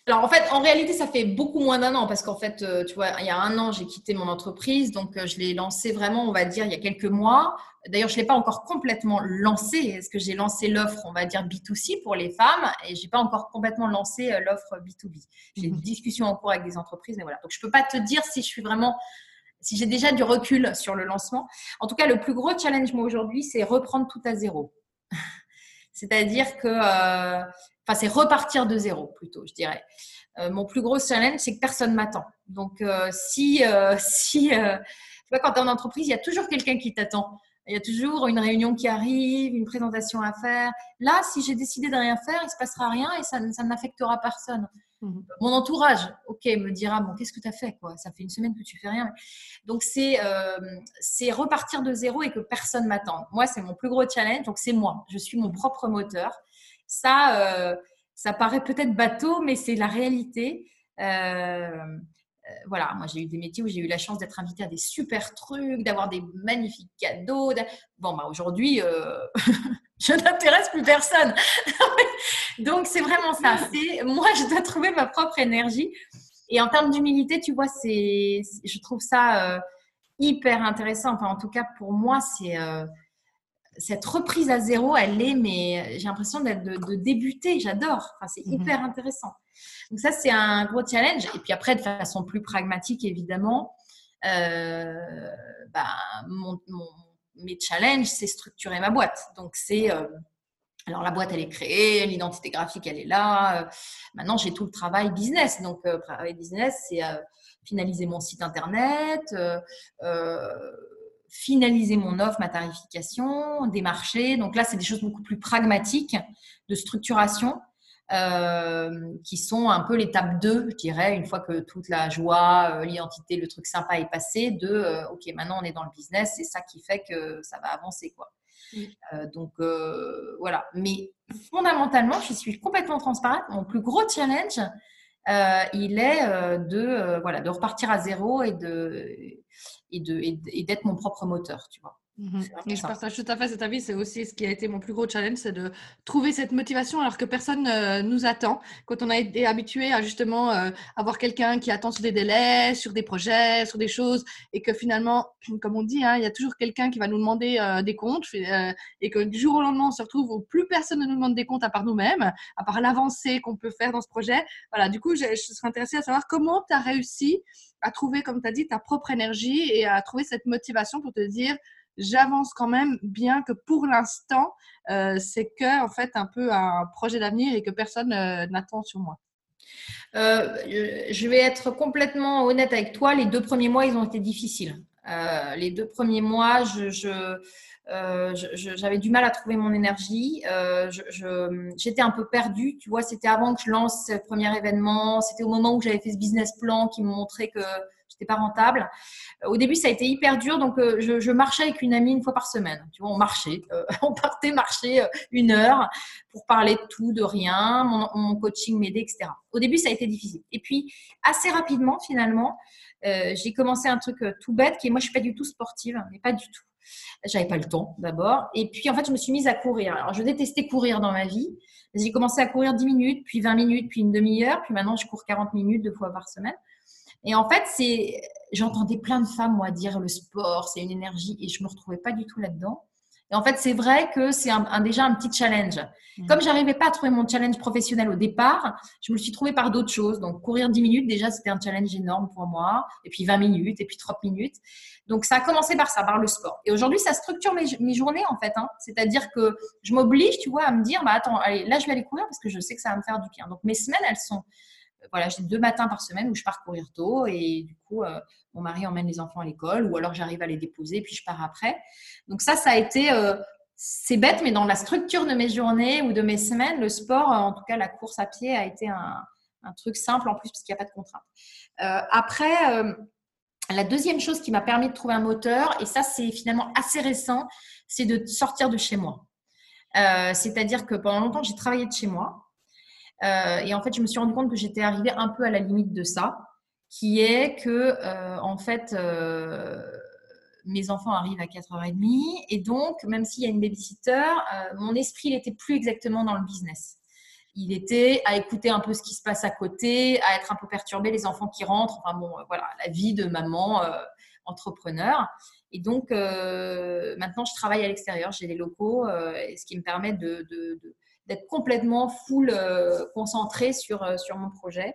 Alors en fait, en réalité, ça fait beaucoup moins d'un an parce qu'en fait, tu vois, il y a un an, j'ai quitté mon entreprise, donc je l'ai lancé vraiment, on va dire, il y a quelques mois. D'ailleurs, je ne l'ai pas encore complètement lancé. Est-ce que j'ai lancé l'offre, on va dire, B2C pour les femmes? Et je n'ai pas encore complètement lancé euh, l'offre B2B. J'ai une mhm. discussion en cours avec des entreprises, mais voilà. Donc, je ne peux pas te dire si je suis vraiment si j'ai déjà du recul sur le lancement. En tout cas, le plus gros challenge, moi, aujourd'hui, c'est reprendre tout à zéro. C'est-à-dire que, euh, c'est repartir de zéro, plutôt, je dirais. Euh, mon plus gros challenge, c'est que personne m'attend. Donc, euh, si, si tu vois, quand tu es en entreprise, il y a toujours quelqu'un qui t'attend. Il y a toujours une réunion qui arrive, une présentation à faire. Là, si j'ai décidé de rien faire, il se passera rien et ça, ça n'affectera personne. Mhm. Mon entourage, ok, me dira bon, qu'est-ce que tu as fait Ça fait une semaine que tu fais rien. Donc c'est euh, c'est repartir de zéro et que personne m'attende. Moi, c'est mon plus gros challenge. Donc c'est moi. Je suis mon propre moteur. Ça, euh, ça paraît peut-être bateau, mais c'est la réalité. Euh, voilà, moi j'ai eu des métiers où j'ai eu la chance d'être invitée à des super trucs, d'avoir des magnifiques cadeaux. Bon, bah aujourd'hui, je n'intéresse plus personne. Donc, c'est vraiment ça. C'est moi, je dois trouver ma propre énergie. Et en termes d'humilité, tu vois, c'est, je trouve ça euh, hyper intéressant. Enfin, en tout cas, pour moi, c'est euh, cette reprise à zéro, elle est, mais j'ai l'impression d'être de, débuter. J'adore. Enfin, c'est mhm. hyper intéressant. Donc ça, c'est un gros challenge. Et puis après, de façon plus pragmatique, évidemment, euh, bah, mon, mon mes challenges, c'est structurer ma boîte. Donc, c'est. Euh, alors, la boîte, elle est créée, l'identité graphique, elle est là. Euh, maintenant, j'ai tout le travail business. Donc, euh, travail business, c'est finaliser mon site internet, finaliser mon offre, ma tarification, démarcher. Donc, là, c'est des choses beaucoup plus pragmatiques de structuration. Euh, qui sont un peu l'étape 2, je dirais, une fois que toute la joie, euh, l'identité, le truc sympa est passé, de euh, OK, maintenant on est dans le business, c'est ça qui fait que ça va avancer. quoi. donc voilà. Mais fondamentalement, je suis complètement transparente. Mon plus gros challenge, il est de, voilà, de repartir à zéro et de et de et d'être mon propre moteur, tu vois. Mhm. Et je partage tout à fait cet avis. C'est aussi ce qui a été mon plus gros challenge, c'est de trouver cette motivation alors que personne ne nous attend. Quand on a été habitué à justement euh, avoir quelqu'un qui attend sur des délais, sur des projets, sur des choses, et que finalement, comme on dit, hein, il y a toujours quelqu'un qui va nous demander euh, des comptes, euh, et que du jour au lendemain, on se retrouve où plus personne ne nous demande des comptes à part nous-mêmes, à part l'avancée qu'on peut faire dans ce projet. Voilà, du coup, je, je serais intéressée à savoir comment tu as réussi à trouver, comme tu as dit, ta propre énergie et à trouver cette motivation pour te dire j'avance quand même, bien que pour l'instant, euh, c'est que fait un peu un projet d'avenir et que personne euh, n'attend sur moi. Euh, je vais être complètement honnête avec toi. Les deux premiers mois, ils ont été difficiles. les deux premiers mois, je, j'avais du mal à trouver mon énergie. j'étais un peu perdue. Tu vois, c'était avant que je lance ce premier événement. C'était au moment où j'avais fait ce business plan qui me montrait que c'était pas rentable. Au début, ça a été hyper dur, donc euh, je, marchais avec une amie une fois par semaine. Tu vois, on marchait, euh, on partait marcher euh, une heure pour parler de tout, de rien, mon, coaching m'aidait, etc. Au début, ça a été difficile. Et puis, assez rapidement, finalement, j'ai commencé un truc tout bête, qui est moi, je suis pas du tout sportive, mais pas du tout. J'avais pas le temps d'abord. Et puis, en fait, je me suis mise à courir. Alors, je détestais courir dans ma vie. J'ai commencé à courir 10 minutes, puis 20 minutes, puis une demi-heure. Puis maintenant, je cours 40 minutes deux fois par semaine. Et en fait, c'est, j'entendais plein de femmes, moi, dire le sport, c'est une énergie, et je me retrouvais pas du tout là-dedans. Et en fait, c'est vrai que c'est un, déjà un petit challenge. Mmh. Comme j'arrivais pas à trouver mon challenge professionnel au départ, je me suis trouvée par d'autres choses. Donc, courir 10 minutes, déjà, c'était un challenge énorme pour moi. Et puis 20 minutes, et puis 30 minutes. Donc, ça a commencé par ça, par le sport. Et aujourd'hui, ça structure mes, mes journées, en fait. Hein. C'est-à-dire que je m'oblige, tu vois, à me dire, bah, attends, allez, là, je vais aller courir parce que je sais que ça va me faire du bien. Donc, mes semaines, elles sont, voilà, j'ai deux matins par semaine où je pars courir tôt et du coup, euh, mon mari emmène les enfants à l'école ou alors j'arrive à les déposer puis je pars après. Donc ça, ça a été, euh, c'est bête, mais dans la structure de mes journées ou de mes semaines, le sport, en tout cas la course à pied, a été un, truc simple en plus parce qu'il n'y a pas de contrainte. Euh, après, la deuxième chose qui m'a permis de trouver un moteur, et ça c'est finalement assez récent, c'est de sortir de chez moi. C'est-à-dire que pendant longtemps, j'ai travaillé de chez moi. Euh, et en fait, je me suis rendu compte que j'étais arrivée un peu à la limite de ça, qui est que, euh, en fait, euh, mes enfants arrivent à 4h30 et donc, même s'il y a une babysitter, mon esprit n'était plus exactement dans le business. Il était à écouter un peu ce qui se passe à côté, à être un peu perturbé, les enfants qui rentrent, enfin bon, voilà, la vie de maman entrepreneur. Et donc, maintenant, je travaille à l'extérieur, j'ai les locaux, ce qui me permet de d'être complètement full euh, concentré sur, euh, sur mon projet.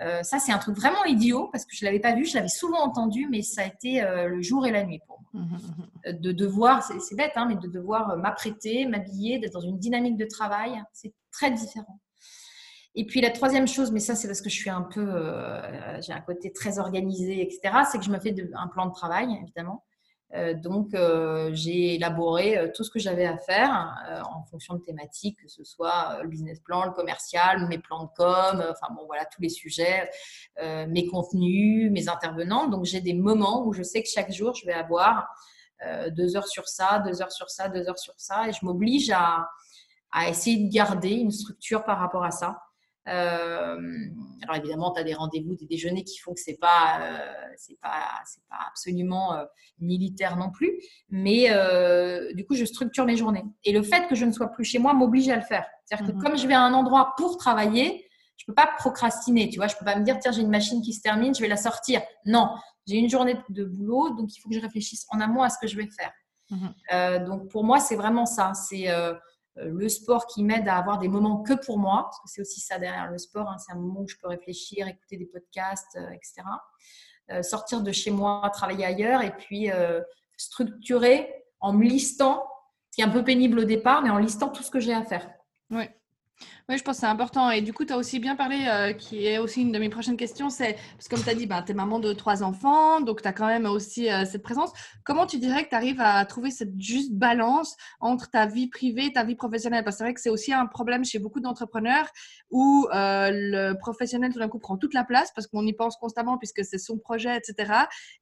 Euh, ça, c'est un truc vraiment idiot parce que je ne l'avais pas vu, je l'avais souvent entendu, mais ça a été euh, le jour et la nuit pour moi. Mmh, mmh, mmh. De devoir, c'est bête, hein, mais de devoir m'apprêter, m'habiller, d'être dans une dynamique de travail, c'est très différent. Et puis la troisième chose, mais ça c'est parce que je suis un peu, j'ai un côté très organisé, etc., c'est que je me fais un plan de travail, évidemment. Euh, donc, euh, j'ai élaboré euh, tout ce que j'avais à faire en fonction de thématiques, que ce soit le business plan, le commercial, mes plans de com, enfin bon, voilà, tous les sujets, mes contenus, mes intervenants. Donc, j'ai des moments où je sais que chaque jour, je vais avoir deux heures sur ça, deux heures sur ça, deux heures sur ça, et je m'oblige à, à essayer de garder une structure par rapport à ça. Euh, alors évidemment, tu as des rendez-vous, des déjeuners qui font que c'est pas, euh, c'est pas, c'est pas absolument euh, militaire non plus. Mais du coup, je structure mes journées. Et le fait que je ne sois plus chez moi m'oblige à le faire. C'est-à-dire que mhm. comme je vais à un endroit pour travailler, je peux pas procrastiner. Tu vois, je peux pas me dire tiens j'ai une machine qui se termine, je vais la sortir. Non, j'ai une journée de boulot, donc il faut que je réfléchisse en amont à ce que je vais faire. Mhm. donc pour moi, c'est vraiment ça. C'est euh, le sport qui m'aide à avoir des moments que pour moi, parce que c'est aussi ça derrière le sport, hein, c'est un moment où je peux réfléchir, écouter des podcasts, euh, etc. Euh, sortir de chez moi, travailler ailleurs et puis structurer en me listant, ce qui est un peu pénible au départ, mais en listant tout ce que j'ai à faire. Oui. Oui, je pense que c'est important. Et du coup, tu as aussi bien parlé, euh, qui est aussi une de mes prochaines questions, c'est, parce que comme tu as dit, bah, tu es maman de trois enfants, donc tu as quand même aussi euh, cette présence. Comment tu dirais que tu arrives à trouver cette juste balance entre ta vie privée et ta vie professionnelle? Parce que c'est vrai que c'est aussi un problème chez beaucoup d'entrepreneurs où euh, le professionnel, tout d'un coup, prend toute la place parce qu'on y pense constamment puisque c'est son projet, etc.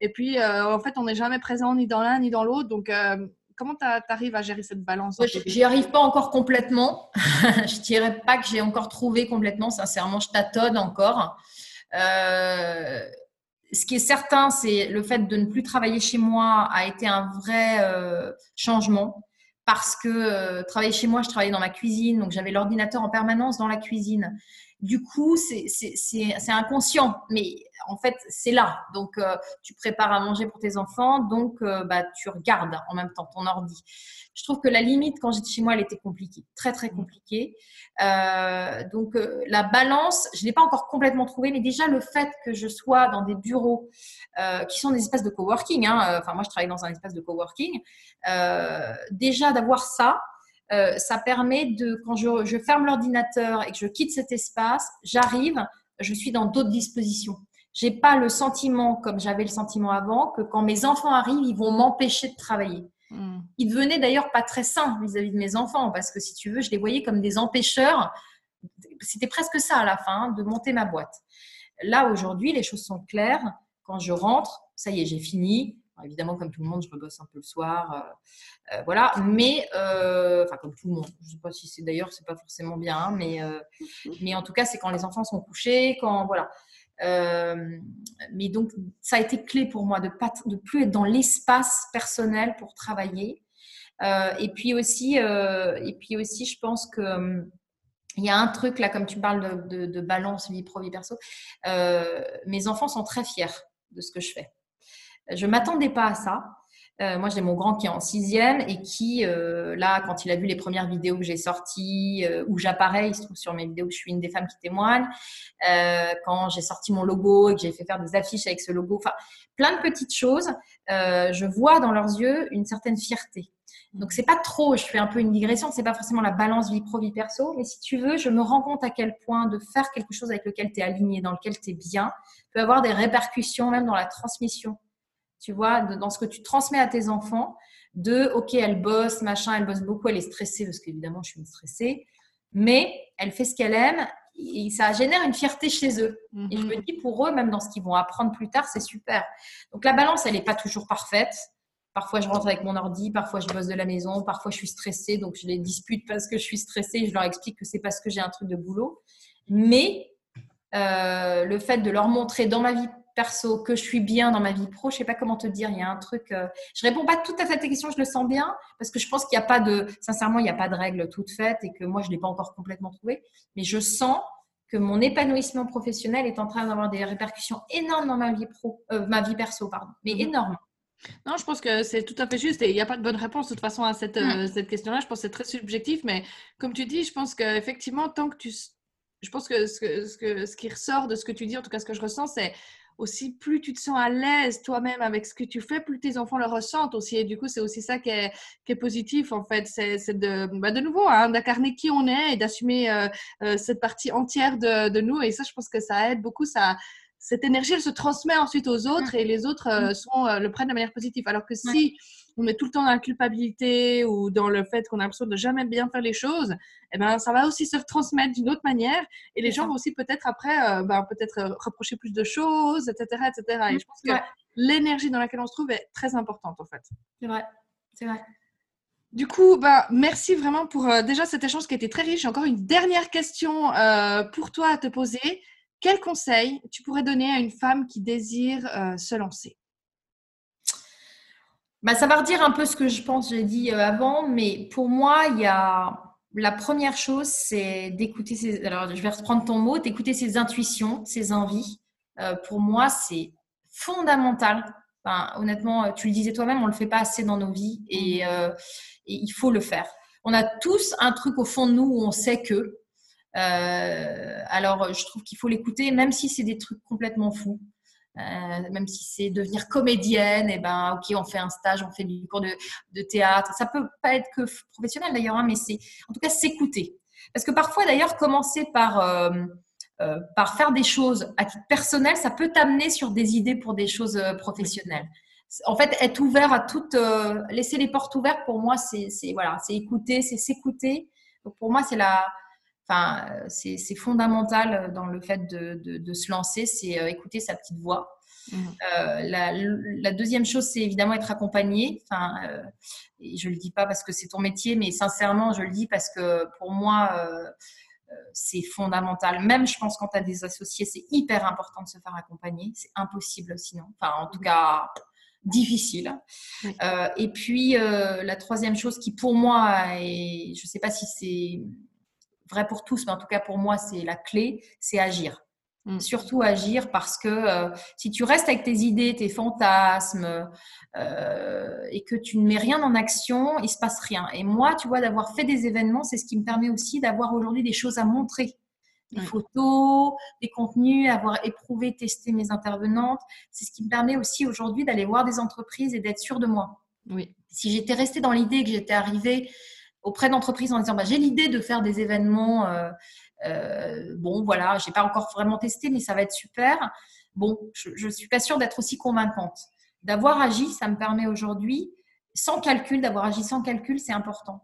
Et puis, en fait, on n'est jamais présent ni dans l'un ni dans l'autre. Donc, comment tu arrives à gérer cette balance J'y arrive pas encore complètement. je dirais pas que j'ai encore trouvé complètement. Sincèrement, je tâtonne encore. Euh, ce qui est certain, c'est le fait de ne plus travailler chez moi a été un vrai euh, changement parce que euh, travailler chez moi, je travaillais dans ma cuisine, donc j'avais l'ordinateur en permanence dans la cuisine. Du coup, c'est inconscient, mais en fait, c'est là. Donc, euh, tu prépares à manger pour tes enfants, donc euh, bah, tu regardes en même temps ton ordi. Je trouve que la limite, quand j'étais chez moi, elle était compliquée, très, très compliquée. Euh, donc, la balance, je ne l'ai pas encore complètement trouvée, mais déjà le fait que je sois dans des bureaux qui sont des espaces de coworking, hein, enfin, moi, je travaille dans un espace de coworking, déjà d'avoir ça, euh, ça permet de, quand je, ferme l'ordinateur et que je quitte cet espace, j'arrive, je suis dans d'autres dispositions. J'ai pas le sentiment, comme j'avais le sentiment avant, que quand mes enfants arrivent, ils vont m'empêcher de travailler. Hmm. Ils devenaient d'ailleurs pas très sains vis-à-vis de mes enfants, parce que si tu veux, je les voyais comme des empêcheurs. C'était presque ça à la fin, de monter ma boîte. Là, aujourd'hui, les choses sont claires. Quand je rentre, ça y est, j'ai fini évidemment, comme tout le monde, je rebosse un peu le soir. Euh, euh, voilà. Mais, euh, enfin, comme tout le monde. Je ne sais pas si c'est d'ailleurs, c'est pas forcément bien. Hein, mais, mais en tout cas, c'est quand les enfants sont couchés, quand. Voilà. Mais donc, ça a été clé pour moi de ne plus être dans l'espace personnel pour travailler. et puis aussi, et puis aussi, je pense que il y a un truc là, comme tu parles de, de balance vie pro vie perso. mes enfants sont très fiers de ce que je fais. Je m'attendais pas à ça. Euh, moi, j'ai mon grand qui est en sixième et qui, euh, là, quand il a vu les premières vidéos que j'ai sorties, euh, où j'apparais, il se trouve sur mes vidéos que je suis une des femmes qui témoigne, quand j'ai sorti mon logo et que j'ai fait faire des affiches avec ce logo, enfin, plein de petites choses, je vois dans leurs yeux une certaine fierté. Donc, c'est pas trop, je fais un peu une digression, c'est pas forcément la balance vie pro, vie perso, mais si tu veux, je me rends compte à quel point de faire quelque chose avec lequel tu es aligné, dans lequel tu es bien, peut avoir des répercussions même dans la transmission tu vois, dans ce que tu transmets à tes enfants, de OK, elle bosse, machin, elle bosse beaucoup, elle est stressée, parce qu'évidemment, je suis une stressée, mais elle fait ce qu'elle aime et ça génère une fierté chez eux. Et je me mhm. dis, pour eux, même dans ce qu'ils vont apprendre plus tard, c'est super. Donc la balance, elle n'est pas toujours parfaite. Parfois, je rentre avec mon ordi, parfois, je bosse de la maison, parfois, je suis stressée, donc je les dispute parce que je suis stressée. Je leur explique que c'est parce que j'ai un truc de boulot. Mais euh, le fait de leur montrer dans ma vie perso, que je suis bien dans ma vie pro, je sais pas comment te dire, il y a un truc. Euh, je réponds pas tout à fait à tes questions, je le sens bien, parce que je pense qu'il n'y a pas de, sincèrement, il n'y a pas de règle toute faite et que moi, je l'ai pas encore complètement trouvé, mais je sens que mon épanouissement professionnel est en train d'avoir des répercussions énormes dans ma vie pro, euh, ma vie perso, pardon, mais mhm. énormes. Non, je pense que c'est tout à fait juste et il n'y a pas de bonne réponse de toute façon à cette, mm. euh, cette question-là. Je pense que c'est très subjectif, mais comme tu dis, je pense qu'effectivement, tant que tu je pense que ce, que ce, que ce qui ressort de ce que tu dis, en tout cas ce que je ressens, c'est aussi plus tu te sens à l'aise toi-même avec ce que tu fais, plus tes enfants le ressentent aussi. Et du coup, c'est aussi ça qui est, qui est, positif, en fait. C'est de, bah de nouveau, hein, d'incarner qui on est et d'assumer euh, euh, cette partie entière de, de, nous. Et ça, je pense que ça aide beaucoup. Ça, cette énergie, elle se transmet ensuite aux autres et les autres euh, sont, le prennent de manière positive. Alors que si on est tout le temps dans la culpabilité ou dans le fait qu'on a l'impression de jamais bien faire les choses, eh ben, ça va aussi se retransmettre d'une autre manière et les gens vont aussi peut-être après euh, ben, peut-être euh, reprocher plus de choses, etc. etc. Et je pense que l'énergie dans laquelle on se trouve est très importante en fait. C'est vrai, c'est vrai. Du coup, bah, merci vraiment pour euh, déjà cet échange qui a été très riche. J'ai encore une dernière question pour toi à te poser. Quel conseil tu pourrais donner à une femme qui désire se lancer? Bah, ça va redire un peu ce que je pense, j'ai dit euh, avant, mais pour moi, il y a la première chose, c'est d'écouter ses. Alors, je vais reprendre ton mot, d'écouter ses intuitions, ses envies. Euh, pour moi, c'est fondamental. Enfin, honnêtement, euh, tu le disais toi-même, on le fait pas assez dans nos vies et, et, il faut le faire. On a tous un truc au fond de nous où on sait que. alors, je trouve qu'il faut l'écouter, même si c'est des trucs complètement fous. Euh, même si c'est devenir comédienne, et eh ben ok, on fait un stage, on fait du cours de, théâtre. Ça peut pas être que professionnel d'ailleurs, hein, mais c'est en tout cas s'écouter. Parce que parfois d'ailleurs, commencer par euh, euh, par faire des choses à titre personnel, ça peut t'amener sur des idées pour des choses professionnelles. En fait, être ouvert à toutes, laisser les portes ouvertes pour moi, c'est voilà, c'est écouter, c'est s'écouter. Pour moi, c'est la Enfin, c'est fondamental dans le fait de, de, se lancer, c'est euh, écouter sa petite voix. Mmh. Euh, la, la, deuxième chose, c'est évidemment être accompagné. Enfin, euh, et je le dis pas parce que c'est ton métier, mais sincèrement, je le dis parce que pour moi, euh, c'est fondamental. Même, je pense, quand tu as des associés, c'est hyper important de se faire accompagner. C'est impossible sinon. Enfin, en tout cas, difficile. Euh, et puis, la troisième chose qui, pour moi, et je ne sais pas si c'est vrai pour tous, mais en tout cas pour moi, c'est la clé, c'est agir. Mm. Surtout agir parce que euh, si tu restes avec tes idées, tes fantasmes euh, et que tu ne mets rien en action, il se passe rien. Et moi, tu vois, d'avoir fait des événements, c'est ce qui me permet aussi d'avoir aujourd'hui des choses à montrer. Des photos, des contenus, avoir éprouvé, testé mes intervenantes. C'est ce qui me permet aussi aujourd'hui d'aller voir des entreprises et d'être sûr de moi. Oui. Si j'étais restée dans l'idée que j'étais arrivée auprès d'entreprises en disant bah, j'ai l'idée de faire des événements. Euh, euh, bon, voilà, j'ai pas encore vraiment testé, mais ça va être super. Bon, je ne suis pas sûre d'être aussi convaincante. D'avoir agi, ça me permet aujourd'hui, sans calcul, d'avoir agi sans calcul, c'est important.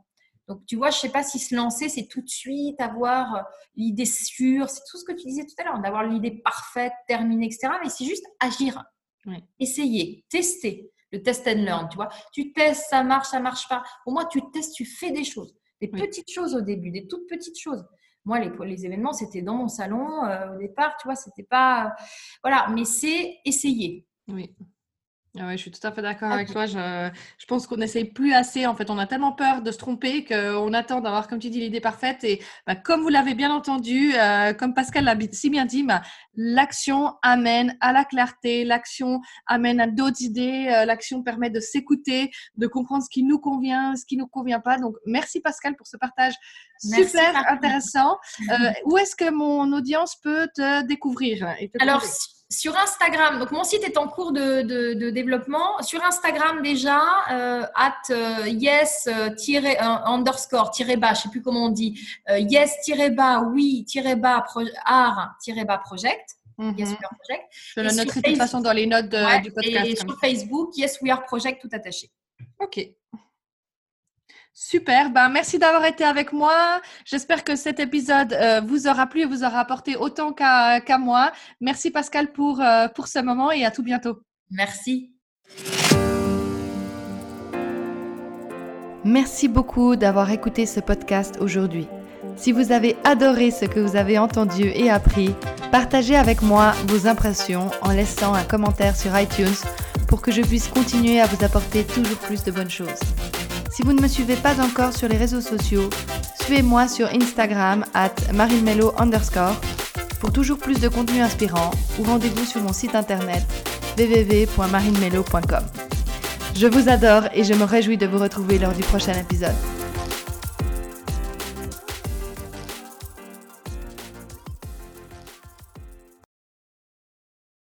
Donc, tu vois, je ne sais pas si se lancer, c'est tout de suite avoir l'idée sûre, c'est tout ce que tu disais tout à l'heure, d'avoir l'idée parfaite, terminée, etc. Mais c'est juste agir, essayer, tester le test and learn, tu vois. Tu testes, ça marche, ça marche pas. Au moins, tu testes, tu fais des choses. Des petites choses au début, des toutes petites choses. Moi, les, les événements, c'était dans mon salon euh, au départ, tu vois, c'était pas. voilà, mais c'est essayer. Oui. Ah ouais, je suis tout à fait d'accord avec toi. Je, je pense qu'on n'essaye plus assez. En fait, on a tellement peur de se tromper qu'on attend d'avoir, comme tu dis, l'idée parfaite. Et bah, comme vous l'avez bien entendu, euh, comme Pascal l'a si bien dit, bah, l'action amène à la clarté, l'action amène à d'autres idées, euh, l'action permet de s'écouter, de comprendre ce qui nous convient, ce qui ne nous convient pas. Donc, merci Pascal pour ce partage super intéressant. Euh, où est-ce que mon audience peut te découvrir et Alors, sur Instagram, donc mon site est en cours de, développement. Sur Instagram déjà, euh, at euh, yes euh, underscore bas, je sais plus comment on dit, yes bas oui bas art bas project. Mhm. Yes We Are Project. Je le noterai de toute façon dans les notes du podcast. Et sur Facebook, Yes We Are Project tout attaché. Ok. Super, ben, merci d'avoir été avec moi. J'espère que cet épisode euh, vous aura plu et vous aura apporté autant qu'à moi. Merci Pascal pour, euh, pour ce moment et à tout bientôt. Merci. Merci beaucoup d'avoir écouté ce podcast aujourd'hui. Si vous avez adoré ce que vous avez entendu et appris, partagez avec moi vos impressions en laissant un commentaire sur iTunes pour que je puisse continuer à vous apporter toujours plus de bonnes choses. Si vous ne me suivez pas encore sur les réseaux sociaux, suivez-moi sur Instagram at underscore pour toujours plus de contenu inspirant ou rendez-vous sur mon site internet www.marilmelo.com. Je vous adore et je me réjouis de vous retrouver lors du prochain épisode.